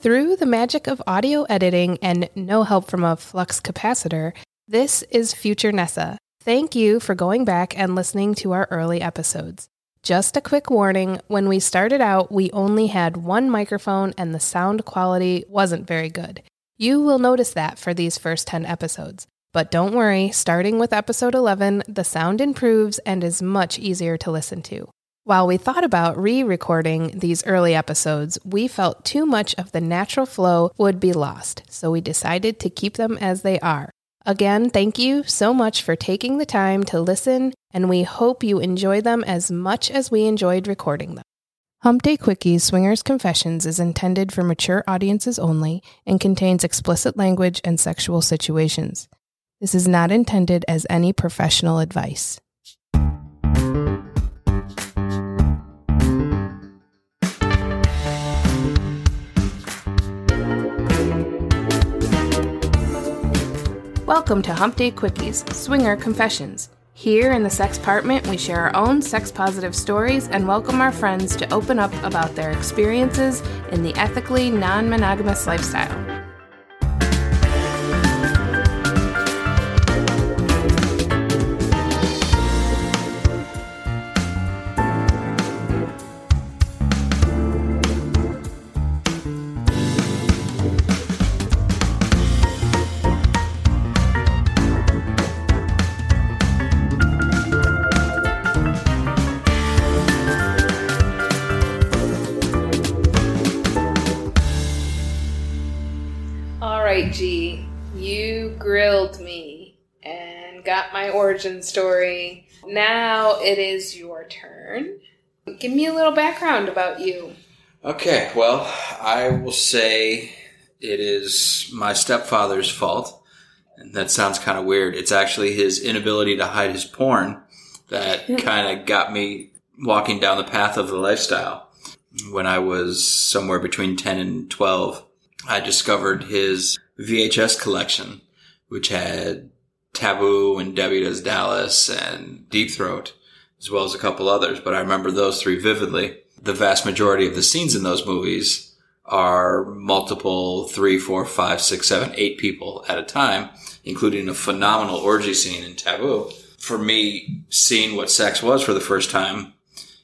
Through the magic of audio editing and no help from a flux capacitor, this is Future Nessa. Thank you for going back and listening to our early episodes. Just a quick warning when we started out, we only had one microphone and the sound quality wasn't very good. You will notice that for these first 10 episodes. But don't worry, starting with episode 11, the sound improves and is much easier to listen to. While we thought about re recording these early episodes, we felt too much of the natural flow would be lost, so we decided to keep them as they are. Again, thank you so much for taking the time to listen, and we hope you enjoy them as much as we enjoyed recording them. Hump Day Swingers Confessions is intended for mature audiences only and contains explicit language and sexual situations. This is not intended as any professional advice. Welcome to Hump Day Quickies, Swinger Confessions. Here in the Sex Apartment, we share our own sex positive stories and welcome our friends to open up about their experiences in the ethically non monogamous lifestyle. Right, G, you grilled me and got my origin story. Now it is your turn. Give me a little background about you. Okay, well, I will say it is my stepfather's fault. And that sounds kind of weird. It's actually his inability to hide his porn that kind of got me walking down the path of the lifestyle. When I was somewhere between 10 and 12, I discovered his VHS collection, which had Taboo and Debbie Does Dallas and Deep Throat, as well as a couple others. But I remember those three vividly. The vast majority of the scenes in those movies are multiple three, four, five, six, seven, eight people at a time, including a phenomenal orgy scene in Taboo. For me, seeing what sex was for the first time,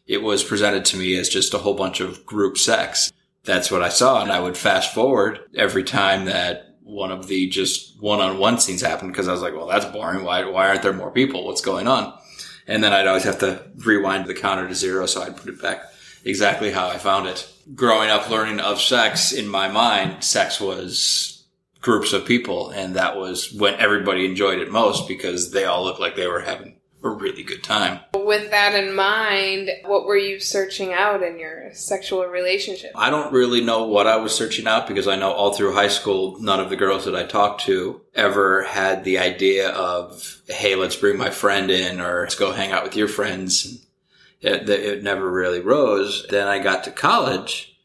it was presented to me as just a whole bunch of group sex that's what I saw. And I would fast forward every time that one of the just one on one scenes happened because I was like, well, that's boring. Why, why aren't there more people? What's going on? And then I'd always have to rewind the counter to zero. So I'd put it back exactly how I found it. Growing up learning of sex in my mind, sex was groups of people. And that was when everybody enjoyed it most because they all looked like they were having a really good time. With that in mind, what were you searching out in your sexual relationship? I don't really know what I was searching out because I know all through high school, none of the girls that I talked to ever had the idea of, hey, let's bring my friend in or let's go hang out with your friends. It, it never really rose. Then I got to college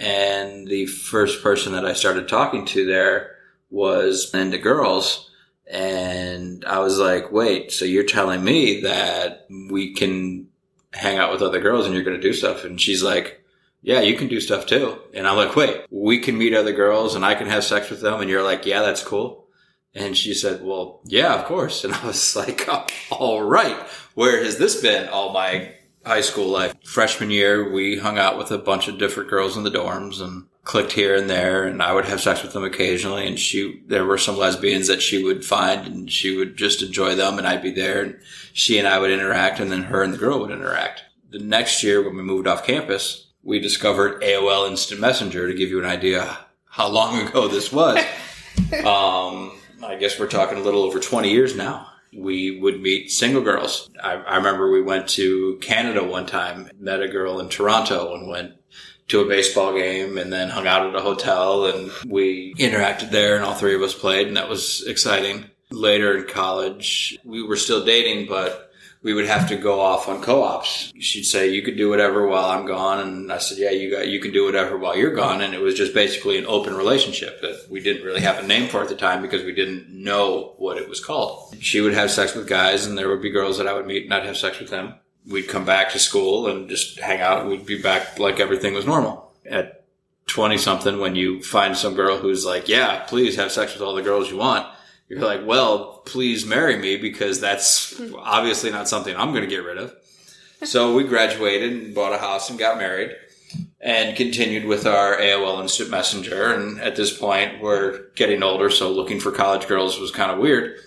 and the first person that I started talking to there was into girls. And I was like, wait, so you're telling me that we can hang out with other girls and you're going to do stuff? And she's like, yeah, you can do stuff too. And I'm like, wait, we can meet other girls and I can have sex with them. And you're like, yeah, that's cool. And she said, well, yeah, of course. And I was like, all right. Where has this been all my high school life? Freshman year, we hung out with a bunch of different girls in the dorms and clicked here and there and I would have sex with them occasionally and she there were some lesbians that she would find and she would just enjoy them and I'd be there and she and I would interact and then her and the girl would interact. The next year when we moved off campus, we discovered AOL Instant Messenger to give you an idea how long ago this was. um, I guess we're talking a little over 20 years now. We would meet single girls. I, I remember we went to Canada one time, met a girl in Toronto and went to a baseball game and then hung out at a hotel and we interacted there and all three of us played and that was exciting. Later in college, we were still dating, but we would have to go off on co-ops. She'd say, you could do whatever while I'm gone. And I said, yeah, you got, you can do whatever while you're gone. And it was just basically an open relationship that we didn't really have a name for at the time because we didn't know what it was called. She would have sex with guys and there would be girls that I would meet and I'd have sex with them we'd come back to school and just hang out. We'd be back like everything was normal. At 20 something when you find some girl who's like, yeah, please have sex with all the girls you want. You're like, well, please marry me because that's obviously not something I'm going to get rid of. So we graduated and bought a house and got married and continued with our AOL Instant Messenger. And at this point, we're getting older, so looking for college girls was kind of weird.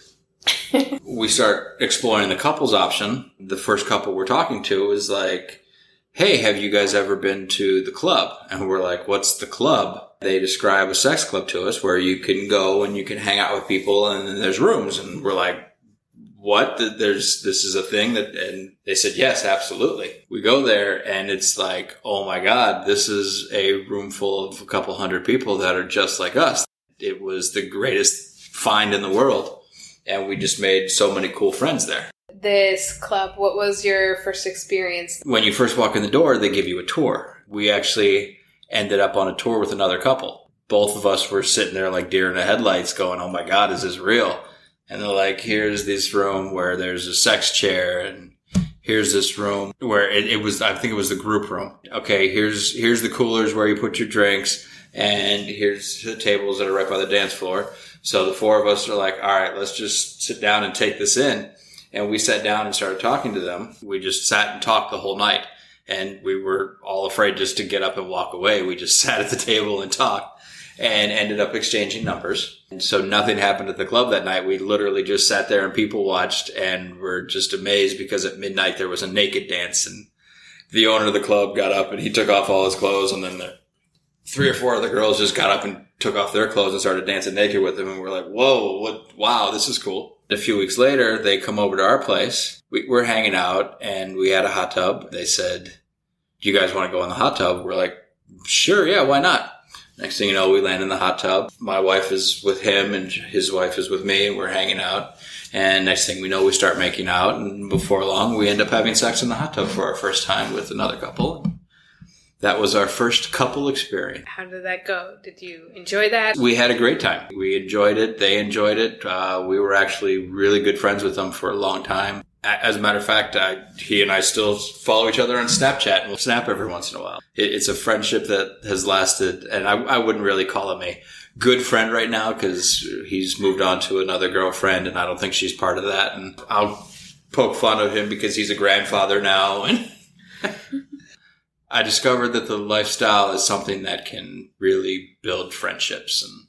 we start exploring the couples option. The first couple we're talking to is like, Hey, have you guys ever been to the club? And we're like, What's the club? They describe a sex club to us where you can go and you can hang out with people and then there's rooms. And we're like, what? There's, this is a thing that, and they said, yes, absolutely. We go there and it's like, oh my God, this is a room full of a couple hundred people that are just like us. It was the greatest find in the world. And we just made so many cool friends there. This club, what was your first experience? When you first walk in the door, they give you a tour. We actually ended up on a tour with another couple. Both of us were sitting there like deer in the headlights going, oh my God, is this real? and they're like, here's this room where there's a sex chair and here's this room where it, it, was, I think it was the group room. Okay. Here's, here's the coolers where you put your drinks and here's the tables that are right by the dance floor. So the four of us are like, all right, let's just sit down and take this in. And we sat down and started talking to them. We just sat and talked the whole night and we were all afraid just to get up and walk away. We just sat at the table and talked and ended up exchanging numbers. And so nothing happened at the club that night. We literally just sat there and people watched and were just amazed because at midnight there was a naked dance and the owner of the club got up and he took off all his clothes and then the three or four of the girls just got up and took off their clothes and started dancing naked with him. And we're like, whoa, what, wow, this is cool. A few weeks later, they come over to our place. We, we're hanging out and we had a hot tub. They said, do you guys want to go in the hot tub? We're like, sure. Yeah. Why not? Next thing you know, we land in the hot tub. My wife is with him and his wife is with me and we're hanging out. And next thing we know, we start making out. And before long, we end up having sex in the hot tub for our first time with another couple. That was our first couple experience. How did that go? Did you enjoy that? We had a great time. We enjoyed it. They enjoyed it. Uh, we were actually really good friends with them for a long time. As a matter of fact, I, he and I still follow each other on Snapchat and we'll snap every once in a while. It, it's a friendship that has lasted, and I, I wouldn't really call him a good friend right now because he's moved on to another girlfriend and I don't think she's part of that. And I'll poke fun of him because he's a grandfather now. And I discovered that the lifestyle is something that can really build friendships and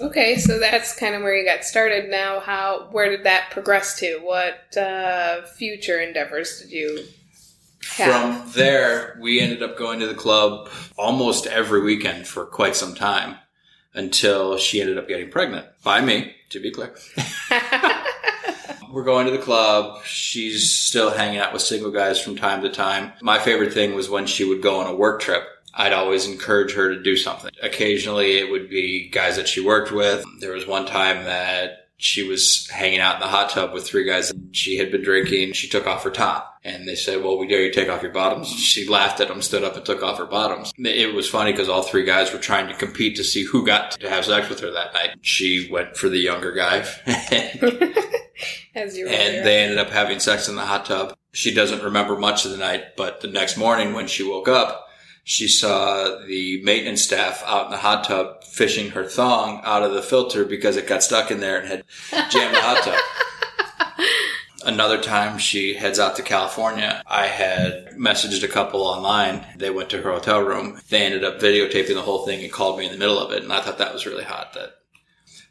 Okay, so that's kind of where you got started. Now, how where did that progress to? What uh, future endeavors did you have? From there, we ended up going to the club almost every weekend for quite some time until she ended up getting pregnant by me, to be clear. We're going to the club. She's still hanging out with single guys from time to time. My favorite thing was when she would go on a work trip I'd always encourage her to do something. Occasionally it would be guys that she worked with. There was one time that she was hanging out in the hot tub with three guys and she had been drinking. She took off her top and they said, well, we dare you take off your bottoms. She laughed at them, stood up and took off her bottoms. It was funny because all three guys were trying to compete to see who got to have sex with her that night. She went for the younger guy. As you and they ended up having sex in the hot tub. She doesn't remember much of the night, but the next morning when she woke up, she saw the maintenance staff out in the hot tub fishing her thong out of the filter because it got stuck in there and had jammed the hot tub. Another time she heads out to California. I had messaged a couple online. They went to her hotel room. They ended up videotaping the whole thing and called me in the middle of it. And I thought that was really hot. That,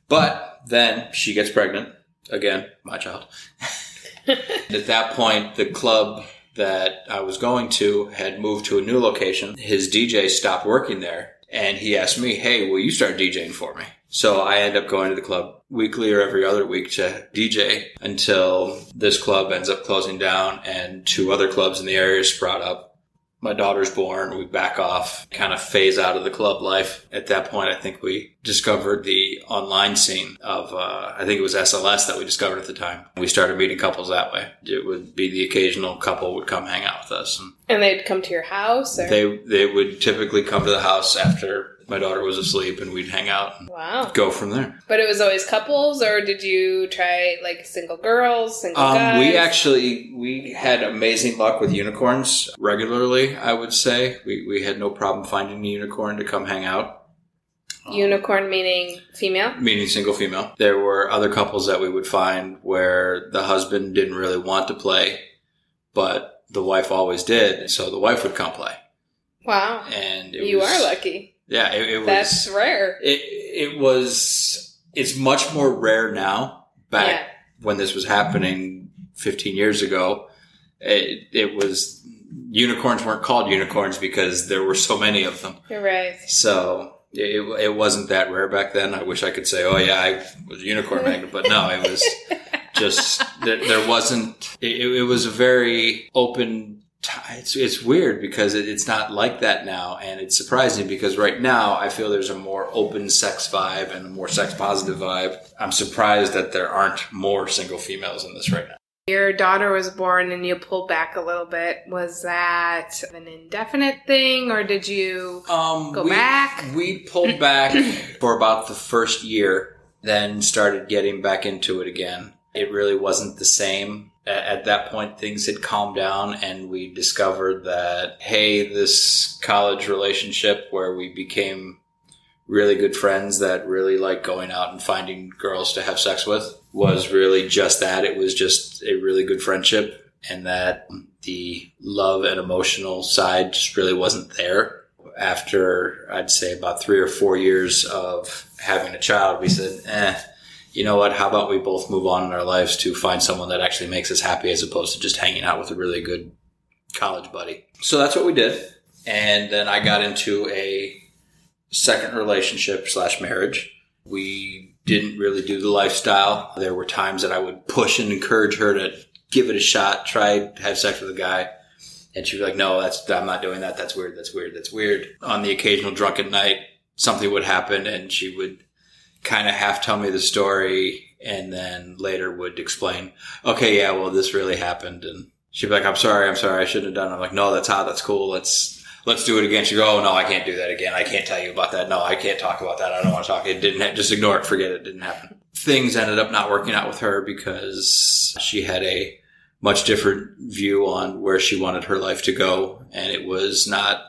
but then she gets pregnant again, my child. at that point, the club that I was going to had moved to a new location. His DJ stopped working there and he asked me, Hey, will you start DJing for me? So I end up going to the club weekly or every other week to DJ until this club ends up closing down and two other clubs in the area sprout up my daughter's born, we back off, kind of phase out of the club life. At that point, I think we discovered the online scene of, uh, I think it was SLS that we discovered at the time. We started meeting couples that way. It would be the occasional couple would come hang out with us. And, and they'd come to your house? Or? They, they would typically come to the house after my daughter was asleep, and we'd hang out and Wow. go from there. But it was always couples, or did you try like single girls, single Um, guys? we actually we had amazing luck with unicorns regularly. I would say we we had no problem finding a unicorn to come hang out. Um, Unicorn meaning female? meaning single female. There were other couples that we would find where the husband didn't really want to play, but the wife always did, so the wife would come play. Wow. And it You was, are lucky. Yeah, it, it was. That's rare. it it was. It's much more rare now. Back Yeah. when this was happening 15 years ago, it, it was unicorns weren't called unicorns because there were so many of them. You're right. So it, it wasn't that rare back then. I wish I could say, oh yeah, I was a unicorn magnet, but no, it was just there, there wasn't. It, it was a very open. It's it's weird because it, it's not like that now, and it's surprising because right now I feel there's a more open sex vibe and a more sex positive vibe. I'm surprised that there aren't more single females in this right now. Your daughter was born and you pulled back a little bit. Was that an indefinite thing, or did you? Um, Go we, back? We pulled back for about the first year, then started getting back into it again. It really wasn't the same. At that point, things had calmed down, and we discovered that, hey, this college relationship where we became really good friends that really like going out and finding girls to have sex with was really just that. It was just a really good friendship, and that the love and emotional side just really wasn't there after I'd say about three or four years of having a child, we said, eh, you know what? How about we both move on in our lives to find someone that actually makes us happy as opposed to just hanging out with a really good college buddy. So that's what we did. And then I got into a second relationship slash marriage. We didn't really do the lifestyle. There were times that I would push and encourage her to give it a shot, try have sex with a guy. And she'd be like, no, that's, I'm not doing that. That's weird. That's weird. That's weird. On the occasional drunken night, something would happen and she would kind of half tell me the story and then later would explain, okay, yeah, well, this really happened. And she'd be like, I'm sorry. I'm sorry. I shouldn't have done it. I'm like, no, that's hot. That's cool. Let's, let's do it again. She'd go, oh, no, I can't do that again. I can't tell you about that. No, I can't talk about that. I don't want to talk. It didn't, ha- just ignore it. Forget it. Didn't happen. Things ended up not working out with her because she had a much different view on where she wanted her life to go. And it was not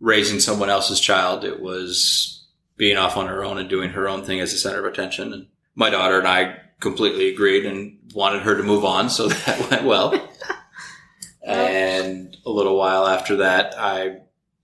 raising someone else's child. It was being off on her own and doing her own thing as the center of attention. And my daughter and I completely agreed and wanted her to move on. So that went well. and a little while after that, I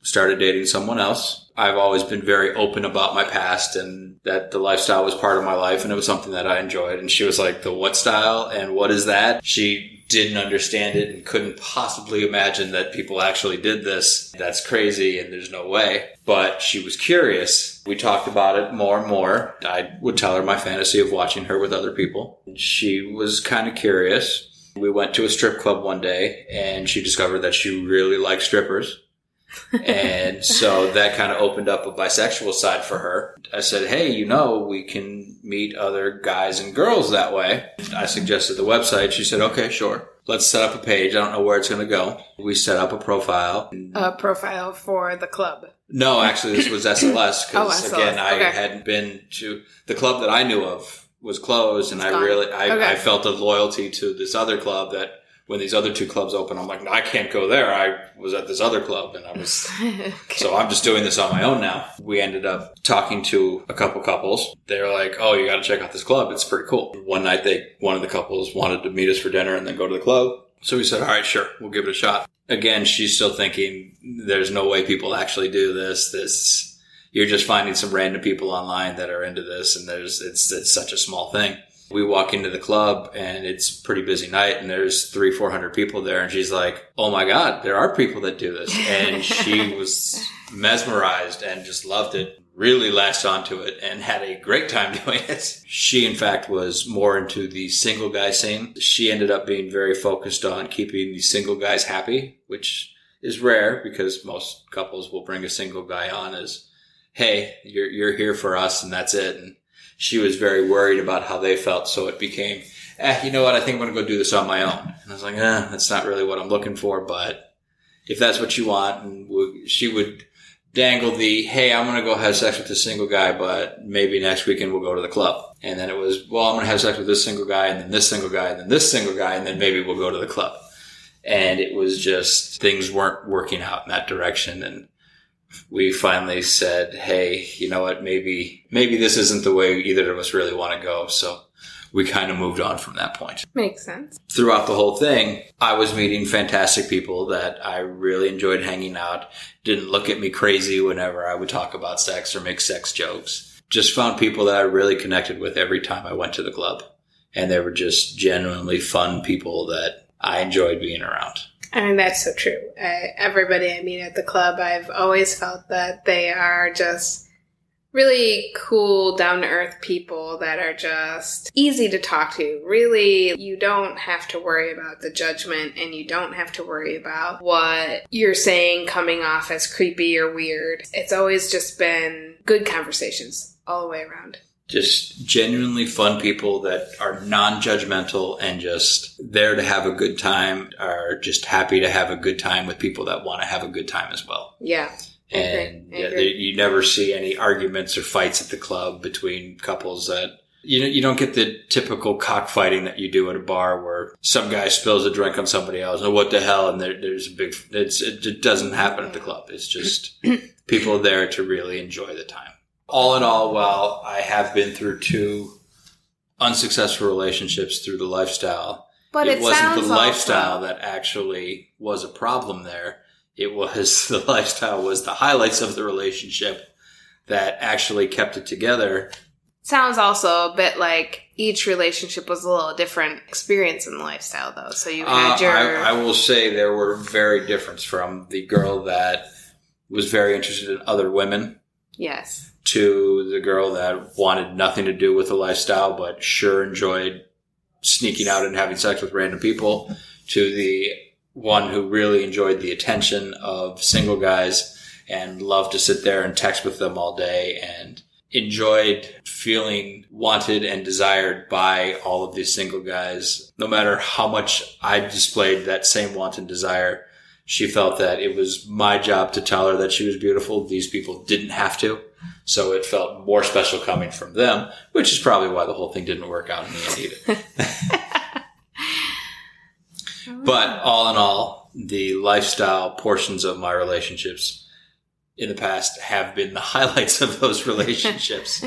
started dating someone else. I've always been very open about my past and that the lifestyle was part of my life and it was something that I enjoyed. And she was like, the what style and what is that? She didn't understand it and couldn't possibly imagine that people actually did this. That's crazy and there's no way. But she was curious. We talked about it more and more. I would tell her my fantasy of watching her with other people. She was kind of curious. We went to a strip club one day and she discovered that she really liked strippers and so that kind of opened up a bisexual side for her. I said, Hey, you know, we can meet other guys and girls that way. I suggested the website. She said, Okay, sure. Let's set up a page. I don't know where it's going to go. We set up a profile. A profile for the club. No, actually, this was SLS Oh, because SLS, again, I okay. hadn't been to the club that I knew of was closed, and I gone. really I, Okay. I felt a loyalty to this other club that when these other two clubs open, I'm like, no, I can't go there. I was at this other club, and I was so I'm just doing this on my own now. We ended up talking to a couple couples. They're like, "Oh, you got to check out this club. It's pretty cool." One night, they one of the couples wanted to meet us for dinner and then go to the club. So we said, "All right, sure, we'll give it a shot." Again, she's still thinking, "There's no way people actually do this. This you're just finding some random people online that are into this, and there's it's it's such a small thing." We walk into the club and it's pretty busy night and there's three, four hundred people there. And she's like, Oh my God, there are people that do this. And she was mesmerized and just loved it, really latched onto it and had a great time doing it. She, in fact, was more into the single guy scene. She ended up being very focused on keeping the single guys happy, which is rare because most couples will bring a single guy on as, Hey, you're, you're here for us and that's it. And she was very worried about how they felt. So it became, eh, you know what? I think I'm going to go do this on my own. And I was like, eh, that's not really what I'm looking for, but if that's what you want, and she would dangle the, hey, I'm going to go have sex with this single guy, but maybe next weekend we'll go to the club. And then it was, well, I'm going to have sex with this single guy and then this single guy and then this single guy and then maybe we'll go to the club. And it was just, things weren't working out in that direction. And we finally said, hey, you know what? Maybe, maybe this isn't the way either of us really want to go. So we kind of moved on from that point. Makes sense. Throughout the whole thing, I was meeting fantastic people that I really enjoyed hanging out. Didn't look at me crazy whenever I would talk about sex or make sex jokes. Just found people that I really connected with every time I went to the club. And they were just genuinely fun people that I enjoyed being around. And that's so true. I, everybody I meet at the club, I've always felt that they are just really cool, down to earth people that are just easy to talk to. Really, you don't have to worry about the judgment and you don't have to worry about what you're saying coming off as creepy or weird. It's always just been good conversations all the way around. Just genuinely fun people that are non judgmental and just there to have a good time, are just happy to have a good time with people that want to have a good time as well. Yeah and yeah, you never see any arguments or fights at the club between couples that you know you don't get the typical cockfighting that you do at a bar where some guy spills a drink on somebody else and what the hell? And there, there's a big it, it doesn't happen at the club. It's just people there to really enjoy the time all in all while i have been through two unsuccessful relationships through the lifestyle but it, it wasn't the lifestyle that actually was a problem there it was the lifestyle was the highlights of the relationship that actually kept it together. Sounds also a bit like each relationship was a little different experience in the lifestyle, though. So you had Uh, your I, I will say there were very different from the girl that was very interested in other women yes, to the girl that wanted nothing to do with the lifestyle but sure enjoyed sneaking out and having sex with random people to the one who really enjoyed the attention of single guys and loved to sit there and text with them all day and enjoyed feeling wanted and desired by all of these single guys. No matter how much I displayed that same want and desire, she felt that it was my job to tell her that she was beautiful. These people didn't have to. So it felt more special coming from them, which is probably why the whole thing didn't work out in the end either. But all in all, the lifestyle portions of my relationships in the past have been the highlights of those relationships.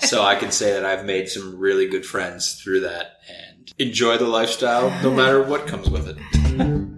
so I can say that I've made some really good friends through that and enjoy the lifestyle no matter what comes with it.